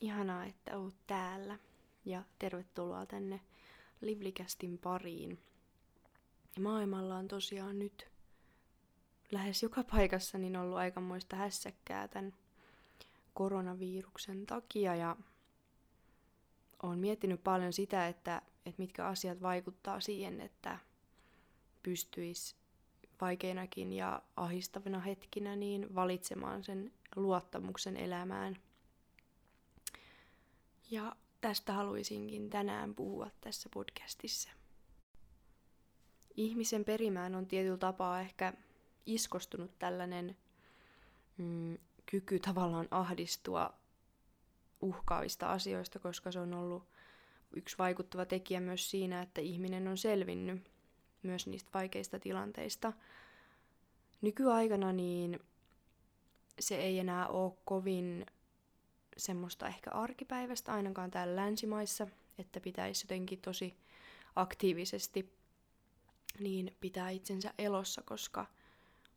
Ihanaa, että oot täällä ja tervetuloa tänne Livlikästin pariin. Maailmalla on tosiaan nyt lähes joka paikassa niin ollut aikamoista hässäkkää tämän koronaviruksen takia ja olen miettinyt paljon sitä, että, että mitkä asiat vaikuttaa siihen, että pystyisi vaikeinakin ja ahistavina hetkinä niin valitsemaan sen luottamuksen elämään. Ja tästä haluaisinkin tänään puhua tässä podcastissa. Ihmisen perimään on tietyllä tapaa ehkä iskostunut tällainen mm, kyky tavallaan ahdistua uhkaavista asioista, koska se on ollut yksi vaikuttava tekijä myös siinä, että ihminen on selvinnyt myös niistä vaikeista tilanteista. Nykyaikana niin se ei enää ole kovin semmoista ehkä arkipäivästä, ainakaan täällä länsimaissa, että pitäisi jotenkin tosi aktiivisesti niin pitää itsensä elossa, koska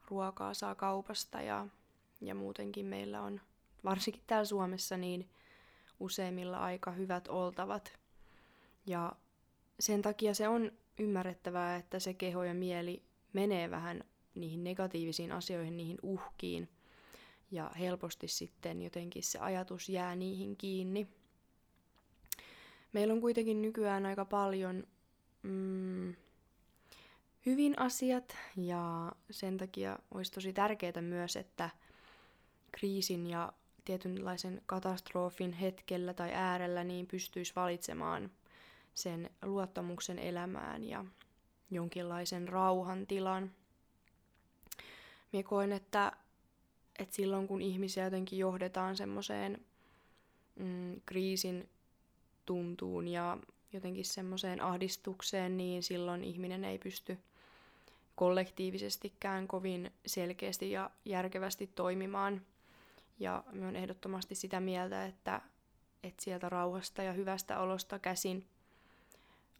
ruokaa saa kaupasta ja, ja muutenkin meillä on, varsinkin täällä Suomessa, niin useimmilla aika hyvät oltavat. Ja sen takia se on ymmärrettävää, että se keho ja mieli menee vähän niihin negatiivisiin asioihin, niihin uhkiin. Ja helposti sitten jotenkin se ajatus jää niihin kiinni. Meillä on kuitenkin nykyään aika paljon mm, hyvin asiat ja sen takia olisi tosi tärkeää myös, että kriisin ja tietynlaisen katastrofin hetkellä tai äärellä niin pystyisi valitsemaan sen luottamuksen elämään ja jonkinlaisen rauhan tilan. Mie koen, että, että silloin kun ihmisiä jotenkin johdetaan semmoiseen mm, kriisin tuntuun ja jotenkin semmoiseen ahdistukseen, niin silloin ihminen ei pysty kollektiivisestikään kovin selkeästi ja järkevästi toimimaan. Ja me on ehdottomasti sitä mieltä, että, että sieltä rauhasta ja hyvästä olosta käsin,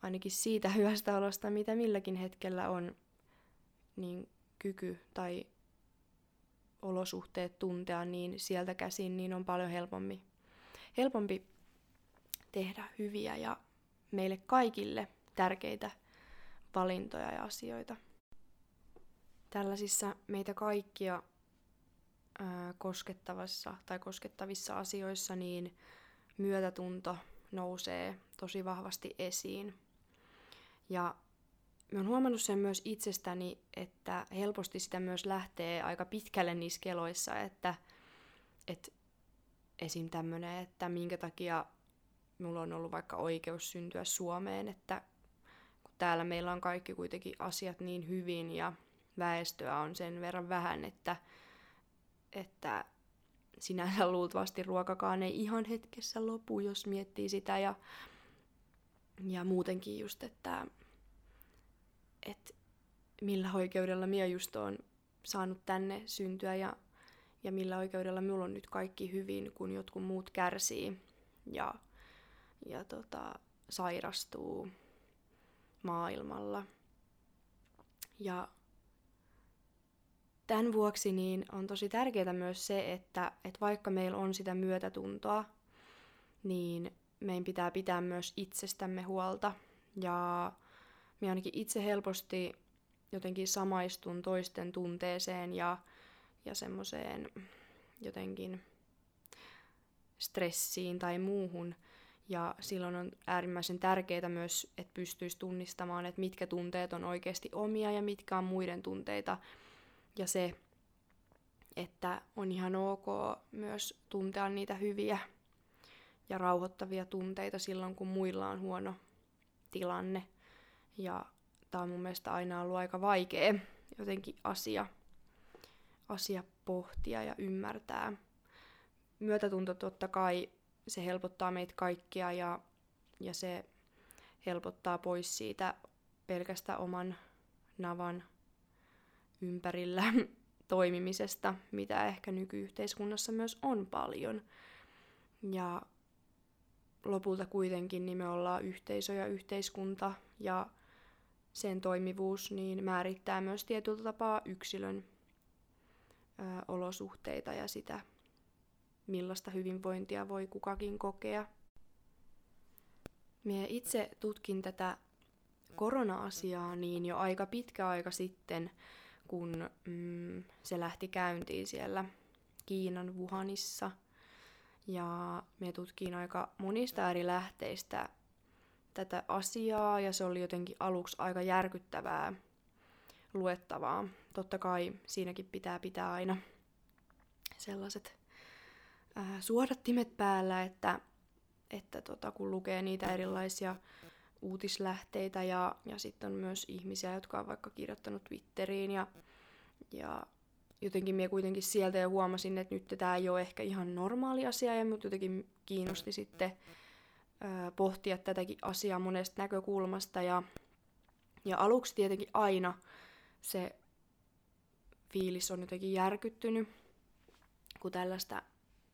ainakin siitä hyvästä olosta, mitä milläkin hetkellä on, niin kyky tai olosuhteet tuntea, niin sieltä käsin niin on paljon helpompi, helpompi tehdä hyviä ja meille kaikille tärkeitä valintoja ja asioita. Tällaisissa meitä kaikkia koskettavassa tai koskettavissa asioissa niin myötätunto nousee tosi vahvasti esiin. Ja mä oon huomannut sen myös itsestäni, että helposti sitä myös lähtee aika pitkälle niissä keloissa, että, että esim. tämmöinen, että minkä takia mulla on ollut vaikka oikeus syntyä Suomeen, että kun täällä meillä on kaikki kuitenkin asiat niin hyvin ja väestöä on sen verran vähän, että, että sinänsä luultavasti ruokakaan ei ihan hetkessä lopu, jos miettii sitä. Ja, ja muutenkin just, että, että millä oikeudella minä just on saanut tänne syntyä ja, ja millä oikeudella minulla on nyt kaikki hyvin, kun jotkut muut kärsii ja, ja tota, sairastuu maailmalla. Ja Tämän vuoksi niin on tosi tärkeää myös se, että, että vaikka meillä on sitä myötätuntoa, niin meidän pitää pitää myös itsestämme huolta. Ja minä ainakin itse helposti jotenkin samaistun toisten tunteeseen ja, ja semmoiseen jotenkin stressiin tai muuhun. Ja silloin on äärimmäisen tärkeää myös, että pystyisi tunnistamaan, että mitkä tunteet on oikeasti omia ja mitkä on muiden tunteita ja se, että on ihan ok myös tuntea niitä hyviä ja rauhoittavia tunteita silloin, kun muilla on huono tilanne. Ja tämä on mun mielestä aina ollut aika vaikea jotenkin asia, asia pohtia ja ymmärtää. Myötätunto totta kai, se helpottaa meitä kaikkia ja, ja se helpottaa pois siitä pelkästä oman navan ympärillä toimimisesta, mitä ehkä nykyyhteiskunnassa myös on paljon. Ja lopulta kuitenkin niin me ollaan yhteisö ja yhteiskunta ja sen toimivuus niin määrittää myös tietyllä tapaa yksilön ö, olosuhteita ja sitä, millaista hyvinvointia voi kukakin kokea. Mie itse tutkin tätä korona-asiaa niin jo aika pitkä aika sitten, kun mm, se lähti käyntiin siellä Kiinan Wuhanissa. Ja me tutkiin aika monista eri lähteistä tätä asiaa ja se oli jotenkin aluksi aika järkyttävää luettavaa. Totta kai siinäkin pitää pitää aina sellaiset ää, suodattimet päällä, että, että tota, kun lukee niitä erilaisia uutislähteitä ja, ja sitten on myös ihmisiä, jotka on vaikka kirjoittanut Twitteriin ja, ja jotenkin minä kuitenkin sieltä jo huomasin, että nyt tämä ei ole ehkä ihan normaali asia ja minut jotenkin kiinnosti sitten pohtia tätäkin asiaa monesta näkökulmasta ja, ja aluksi tietenkin aina se fiilis on jotenkin järkyttynyt, kun tällaista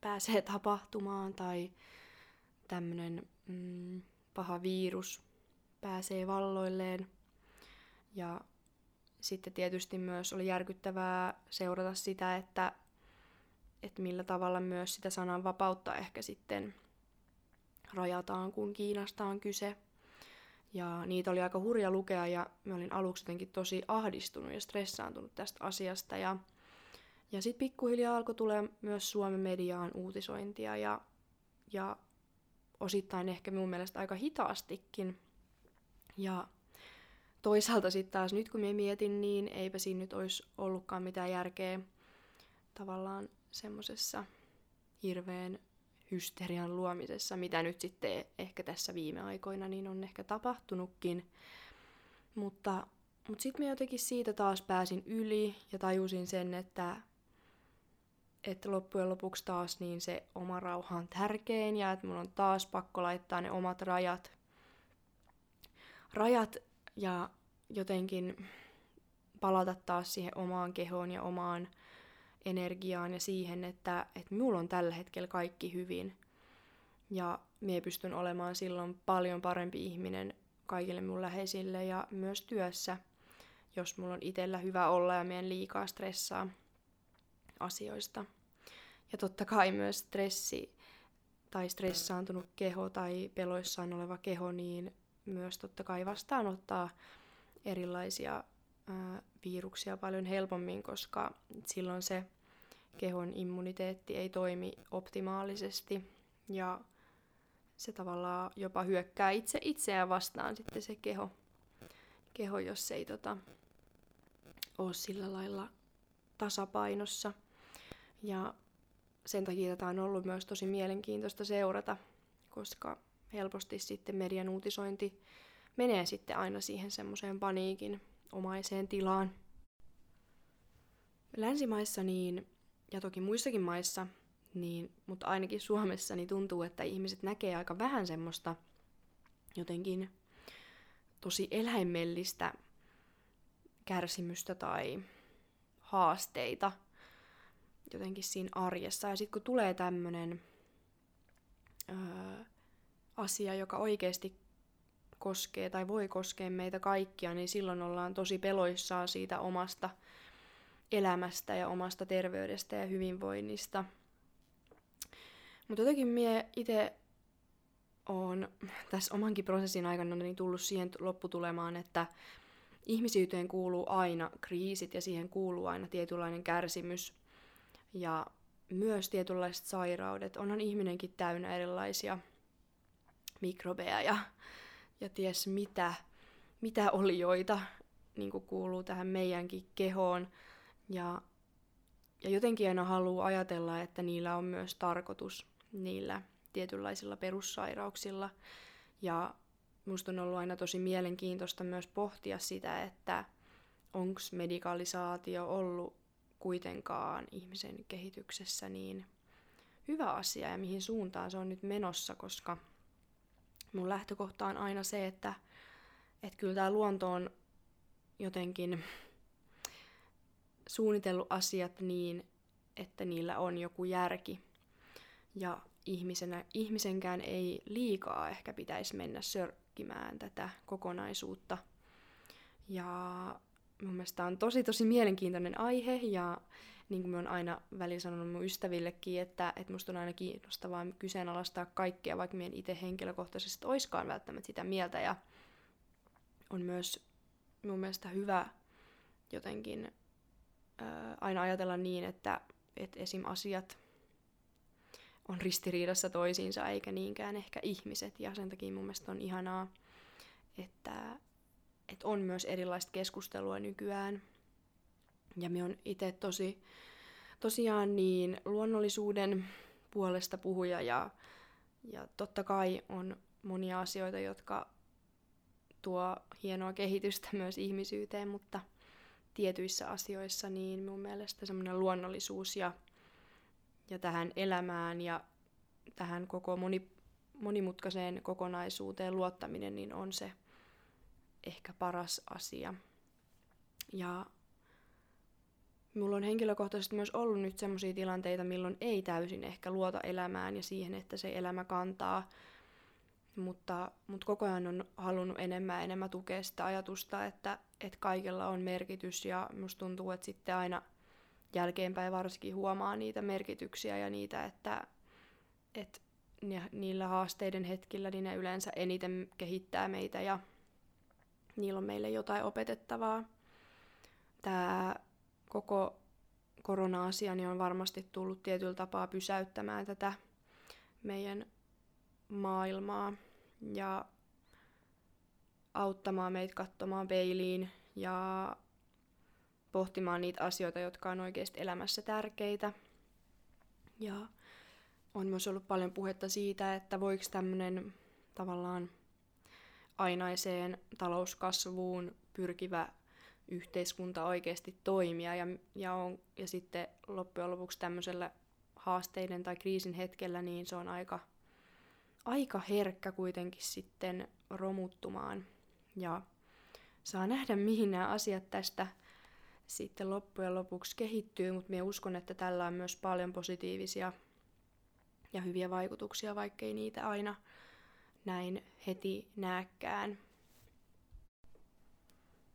pääsee tapahtumaan tai tämmöinen mm, paha virus pääsee valloilleen. Ja sitten tietysti myös oli järkyttävää seurata sitä, että, että millä tavalla myös sitä sananvapautta ehkä sitten rajataan, kun Kiinasta on kyse. Ja niitä oli aika hurja lukea ja mä olin aluksi jotenkin tosi ahdistunut ja stressaantunut tästä asiasta. Ja, ja sitten pikkuhiljaa alkoi tulla myös Suomen mediaan uutisointia ja, ja osittain ehkä mun mielestä aika hitaastikin. Ja toisaalta sitten taas nyt kun mä mietin, niin eipä siinä nyt olisi ollutkaan mitään järkeä tavallaan semmosessa hirveän hysterian luomisessa, mitä nyt sitten ehkä tässä viime aikoina niin on ehkä tapahtunutkin. Mutta, mutta sitten mä jotenkin siitä taas pääsin yli ja tajusin sen, että, että loppujen lopuksi taas niin se oma rauha on tärkein ja että mun on taas pakko laittaa ne omat rajat, rajat ja jotenkin palata taas siihen omaan kehoon ja omaan energiaan ja siihen, että, että minulla on tällä hetkellä kaikki hyvin. Ja minä pystyn olemaan silloin paljon parempi ihminen kaikille mun läheisille ja myös työssä, jos mulla on itsellä hyvä olla ja meidän liikaa stressaa asioista. Ja totta kai myös stressi tai stressaantunut keho tai peloissaan oleva keho, niin myös totta kai vastaanottaa erilaisia viruksia paljon helpommin, koska silloin se kehon immuniteetti ei toimi optimaalisesti ja se tavallaan jopa hyökkää itse itseään vastaan sitten se keho, keho jos ei tota, ole sillä lailla tasapainossa. Ja sen takia tätä on ollut myös tosi mielenkiintoista seurata, koska helposti sitten median uutisointi menee sitten aina siihen semmoiseen paniikin omaiseen tilaan. Länsimaissa niin, ja toki muissakin maissa, niin, mutta ainakin Suomessa niin tuntuu, että ihmiset näkee aika vähän semmoista jotenkin tosi eläimellistä kärsimystä tai haasteita jotenkin siinä arjessa. Ja sitten kun tulee tämmöinen asia, joka oikeasti koskee tai voi koskea meitä kaikkia, niin silloin ollaan tosi peloissaan siitä omasta elämästä ja omasta terveydestä ja hyvinvoinnista. Mutta jotenkin mie itse on tässä omankin prosessin aikana niin tullut siihen lopputulemaan, että ihmisyyteen kuuluu aina kriisit ja siihen kuuluu aina tietynlainen kärsimys ja myös tietynlaiset sairaudet. Onhan ihminenkin täynnä erilaisia mikrobeja ja, ja ties mitä, mitä olioita niin kuuluu tähän meidänkin kehoon. Ja, ja jotenkin aina haluaa ajatella, että niillä on myös tarkoitus niillä tietynlaisilla perussairauksilla. Ja musta on ollut aina tosi mielenkiintoista myös pohtia sitä, että onko medikalisaatio ollut kuitenkaan ihmisen kehityksessä niin hyvä asia ja mihin suuntaan se on nyt menossa, koska mun lähtökohta on aina se, että, että kyllä tämä luonto on jotenkin suunnitellut asiat niin, että niillä on joku järki. Ja ihmisenä, ihmisenkään ei liikaa ehkä pitäisi mennä sörkkimään tätä kokonaisuutta. Ja mun mielestä on tosi tosi mielenkiintoinen aihe ja niin kuin mä oon aina välillä sanonut mun ystävillekin, että, että musta on aina kiinnostavaa kyseenalaistaa kaikkea, vaikka mä en itse henkilökohtaisesti oiskaan välttämättä sitä mieltä. Ja on myös mun mielestä hyvä jotenkin ää, aina ajatella niin, että, että esim. asiat on ristiriidassa toisiinsa, eikä niinkään ehkä ihmiset. Ja sen takia mun mielestä on ihanaa, että, että on myös erilaista keskustelua nykyään. Ja me on itse tosi, tosiaan niin luonnollisuuden puolesta puhuja ja, ja totta kai on monia asioita, jotka tuo hienoa kehitystä myös ihmisyyteen, mutta tietyissä asioissa niin mun mielestä semmoinen luonnollisuus ja, ja tähän elämään ja tähän koko moni, monimutkaiseen kokonaisuuteen luottaminen niin on se ehkä paras asia. Ja mulla on henkilökohtaisesti myös ollut nyt sellaisia tilanteita, milloin ei täysin ehkä luota elämään ja siihen, että se elämä kantaa. Mutta, mutta koko ajan on halunnut enemmän enemmän tukea sitä ajatusta, että, että kaikella on merkitys ja musta tuntuu, että sitten aina jälkeenpäin varsinkin huomaa niitä merkityksiä ja niitä, että, että niillä haasteiden hetkillä niin ne yleensä eniten kehittää meitä ja niillä on meille jotain opetettavaa. Tämä koko korona-asia niin on varmasti tullut tietyllä tapaa pysäyttämään tätä meidän maailmaa ja auttamaan meitä katsomaan peiliin ja pohtimaan niitä asioita, jotka on oikeasti elämässä tärkeitä. Ja on myös ollut paljon puhetta siitä, että voiko tämmöinen tavallaan ainaiseen talouskasvuun pyrkivä yhteiskunta oikeasti toimia ja, ja, on, ja sitten loppujen lopuksi tämmöisellä haasteiden tai kriisin hetkellä niin se on aika, aika herkkä kuitenkin sitten romuttumaan ja saa nähdä mihin nämä asiat tästä sitten loppujen lopuksi kehittyy, mutta minä uskon, että tällä on myös paljon positiivisia ja hyviä vaikutuksia, vaikkei niitä aina näin heti näkään.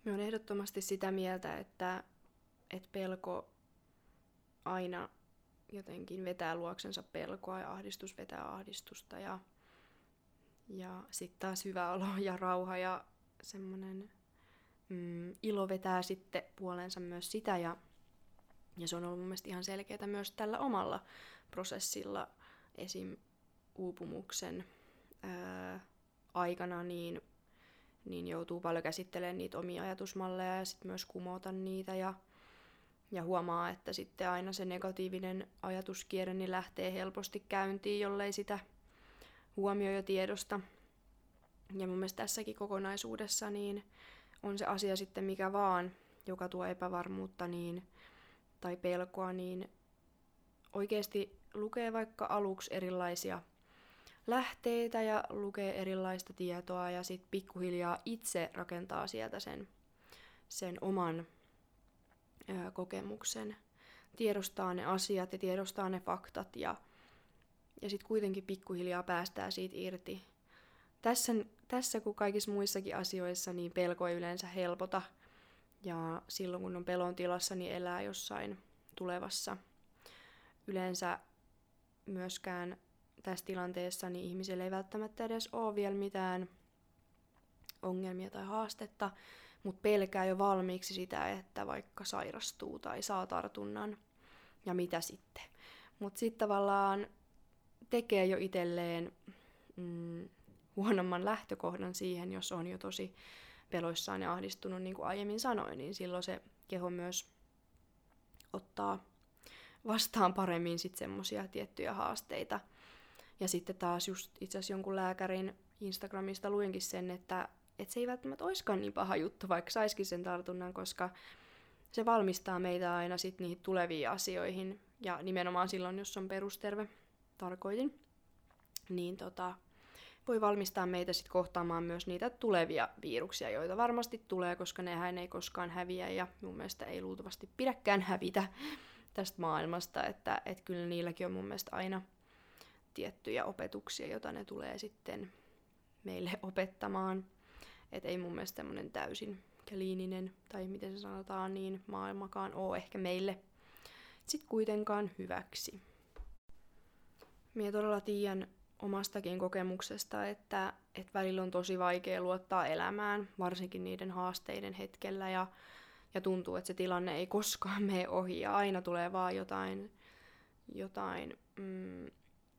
Me on ehdottomasti sitä mieltä, että, että pelko aina jotenkin vetää luoksensa pelkoa ja ahdistus vetää ahdistusta ja, ja sitten taas hyvä olo ja rauha ja semmoinen mm, ilo vetää sitten puolensa myös sitä ja, ja se on ollut mun mielestä ihan selkeää myös tällä omalla prosessilla esim. uupumuksen ää, aikana, niin niin joutuu paljon käsittelemään niitä omia ajatusmalleja ja sitten myös kumota niitä ja, ja huomaa, että sitten aina se negatiivinen ajatuskierre niin lähtee helposti käyntiin, jollei sitä huomioi jo tiedosta. Ja mun mielestä tässäkin kokonaisuudessa niin on se asia sitten mikä vaan, joka tuo epävarmuutta niin, tai pelkoa, niin oikeasti lukee vaikka aluksi erilaisia lähteitä ja lukee erilaista tietoa ja sitten pikkuhiljaa itse rakentaa sieltä sen, sen oman ö, kokemuksen. Tiedostaa ne asiat ja tiedostaa ne faktat ja, ja sitten kuitenkin pikkuhiljaa päästää siitä irti. Tässä, tässä kuin kaikissa muissakin asioissa, niin pelko ei yleensä helpota. Ja silloin kun on pelon tilassa, niin elää jossain tulevassa. Yleensä myöskään tässä tilanteessa niin ihmisillä ei välttämättä edes ole vielä mitään ongelmia tai haastetta, mutta pelkää jo valmiiksi sitä, että vaikka sairastuu tai saa tartunnan ja mitä sitten. Mutta sitten tavallaan tekee jo itselleen mm, huonomman lähtökohdan siihen, jos on jo tosi peloissaan ja ahdistunut, niin kuin aiemmin sanoin, niin silloin se keho myös ottaa vastaan paremmin sitten semmoisia tiettyjä haasteita, ja sitten taas just itse asiassa jonkun lääkärin Instagramista luinkin sen, että, että se ei välttämättä olisikaan niin paha juttu, vaikka saisikin sen tartunnan, koska se valmistaa meitä aina sitten niihin tuleviin asioihin. Ja nimenomaan silloin, jos on perusterve, tarkoitin, niin tota, voi valmistaa meitä sitten kohtaamaan myös niitä tulevia viruksia, joita varmasti tulee, koska nehän ei koskaan häviä. Ja mun mielestä ei luultavasti pidäkään hävitä tästä maailmasta, että et kyllä niilläkin on mun mielestä aina tiettyjä opetuksia, joita ne tulee sitten meille opettamaan. Et ei mun mielestä tämmöinen täysin kliininen, tai miten se sanotaan, niin maailmakaan ole ehkä meille sit kuitenkaan hyväksi. Mie todella tiedän omastakin kokemuksesta, että, että välillä on tosi vaikea luottaa elämään, varsinkin niiden haasteiden hetkellä, ja, ja tuntuu, että se tilanne ei koskaan mene ohi, ja aina tulee vaan jotain, jotain mm,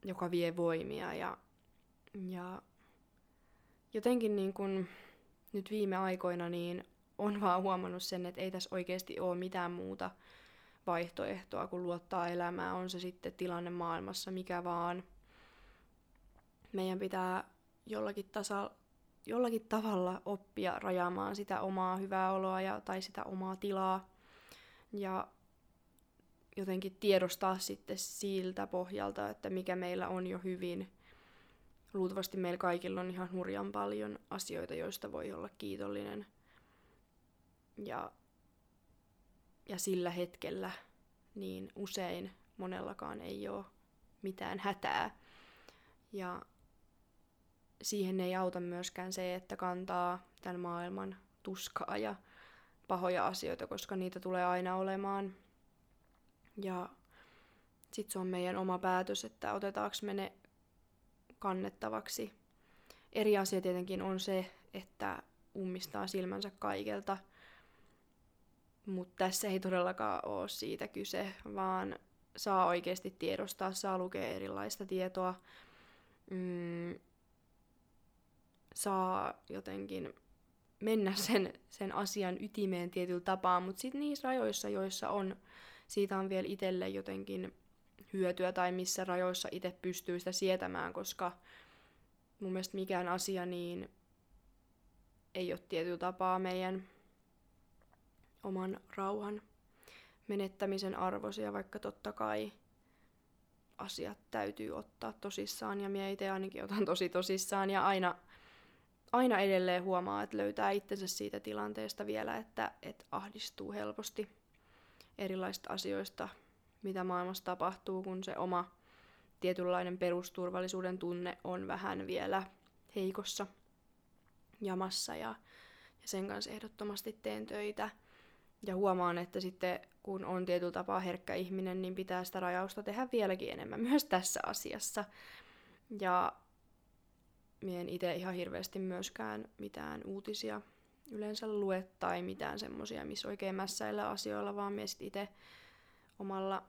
joka vie voimia, ja, ja jotenkin niin kun nyt viime aikoina niin on vaan huomannut sen, että ei tässä oikeasti ole mitään muuta vaihtoehtoa kuin luottaa elämään, on se sitten tilanne maailmassa mikä vaan. Meidän pitää jollakin, tasa, jollakin tavalla oppia rajaamaan sitä omaa hyvää oloa ja, tai sitä omaa tilaa ja jotenkin tiedostaa sitten siltä pohjalta, että mikä meillä on jo hyvin. Luultavasti meillä kaikilla on ihan hurjan paljon asioita, joista voi olla kiitollinen. Ja ja sillä hetkellä niin usein monellakaan ei ole mitään hätää. Ja siihen ei auta myöskään se, että kantaa tämän maailman tuskaa ja pahoja asioita, koska niitä tulee aina olemaan. Ja sitten se on meidän oma päätös, että otetaanko me ne kannettavaksi. Eri asia tietenkin on se, että ummistaa silmänsä kaikelta – mutta tässä ei todellakaan ole siitä kyse, vaan saa oikeasti tiedostaa, saa lukea erilaista tietoa, mm, saa jotenkin mennä sen, sen asian ytimeen tietyllä tapaa, mutta sitten niissä rajoissa, joissa on, siitä on vielä itselle jotenkin hyötyä tai missä rajoissa itse pystyy sitä sietämään, koska mun mielestä mikään asia niin ei ole tietyllä tapaa meidän oman rauhan menettämisen arvoisia, vaikka totta kai asiat täytyy ottaa tosissaan ja minä itse ainakin otan tosi tosissaan ja aina, aina edelleen huomaa, että löytää itsensä siitä tilanteesta vielä, että, että ahdistuu helposti erilaisista asioista, mitä maailmassa tapahtuu, kun se oma tietynlainen perusturvallisuuden tunne on vähän vielä heikossa jamassa ja, ja sen kanssa ehdottomasti teen töitä – ja huomaan, että sitten kun on tietyllä tapaa herkkä ihminen, niin pitää sitä rajausta tehdä vieläkin enemmän myös tässä asiassa. Ja mie en itse ihan hirveästi myöskään mitään uutisia yleensä lue tai mitään semmosia, missä oikein mässäillä asioilla, vaan mie itse omalla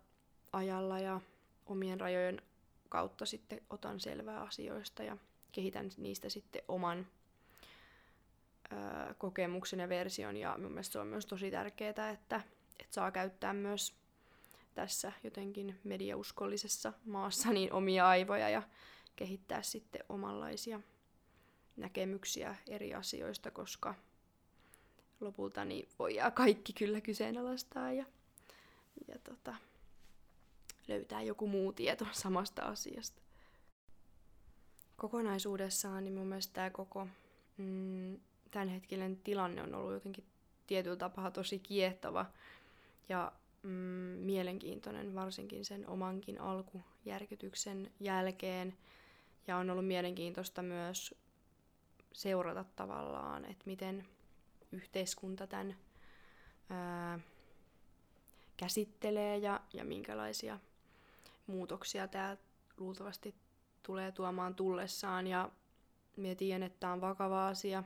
ajalla ja omien rajojen kautta sitten otan selvää asioista ja kehitän niistä sitten oman kokemuksen ja version. Ja mun mielestä se on myös tosi tärkeää, että, että saa käyttää myös tässä jotenkin mediauskollisessa maassa niin omia aivoja ja kehittää sitten omanlaisia näkemyksiä eri asioista, koska lopulta niin voidaan kaikki kyllä kyseenalaistaa ja, ja tota, löytää joku muu tieto samasta asiasta. Kokonaisuudessaan niin mun mielestä tämä koko mm, tämänhetkinen tilanne on ollut jotenkin tietyllä tapaa tosi kiehtova ja mm, mielenkiintoinen, varsinkin sen omankin alkujärkytyksen jälkeen. Ja on ollut mielenkiintoista myös seurata tavallaan, että miten yhteiskunta tämän ää, käsittelee ja, ja minkälaisia muutoksia tämä luultavasti tulee tuomaan tullessaan. Ja minä tiedän, että tämä on vakava asia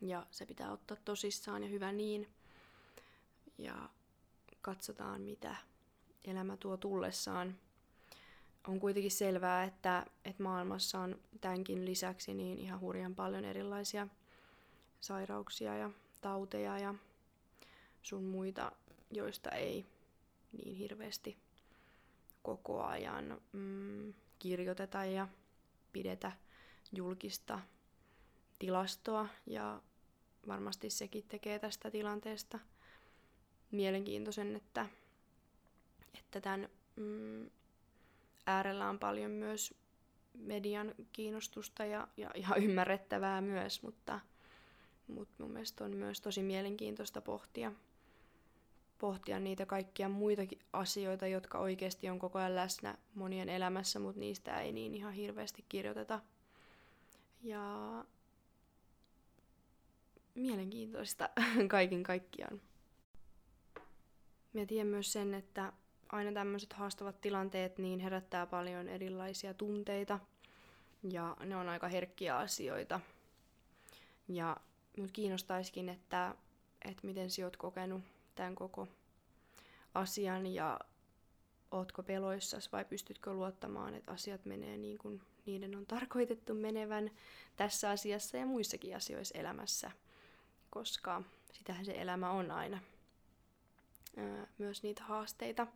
ja se pitää ottaa tosissaan ja hyvä niin. Ja katsotaan, mitä elämä tuo tullessaan. On kuitenkin selvää, että, että maailmassa on tämänkin lisäksi niin ihan hurjan paljon erilaisia sairauksia ja tauteja ja sun muita, joista ei niin hirveästi koko ajan mm, kirjoiteta ja pidetä julkista tilastoa. Ja varmasti sekin tekee tästä tilanteesta mielenkiintoisen, että, että tämän mm, äärellä on paljon myös median kiinnostusta ja, ja ihan ymmärrettävää myös, mutta, mutta mun mielestä on myös tosi mielenkiintoista pohtia, pohtia niitä kaikkia muitakin asioita, jotka oikeasti on koko ajan läsnä monien elämässä, mutta niistä ei niin ihan hirveästi kirjoiteta. Ja mielenkiintoista kaiken kaikkiaan. Mä tiedän myös sen, että aina tämmöiset haastavat tilanteet niin herättää paljon erilaisia tunteita ja ne on aika herkkiä asioita. Ja mut kiinnostaisikin, että, että miten sä oot kokenut tämän koko asian ja ootko peloissas vai pystytkö luottamaan, että asiat menee niin kuin niiden on tarkoitettu menevän tässä asiassa ja muissakin asioissa elämässä, koska sitähän se elämä on aina. Öö, myös niitä haasteita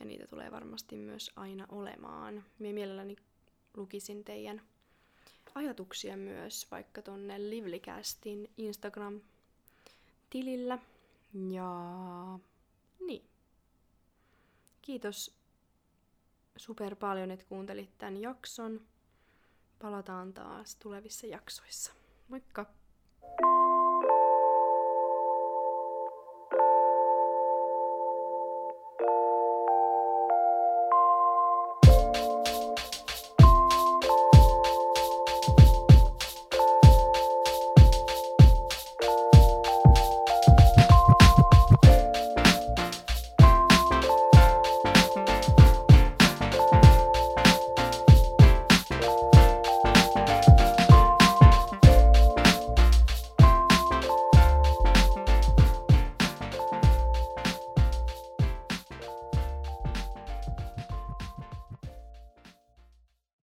ja niitä tulee varmasti myös aina olemaan. Mie mielelläni lukisin teidän ajatuksia myös vaikka tonne Livelycastin Instagram-tilillä. Ja niin. Kiitos super paljon, että kuuntelit tämän jakson. Palataan taas tulevissa jaksoissa. Moikka!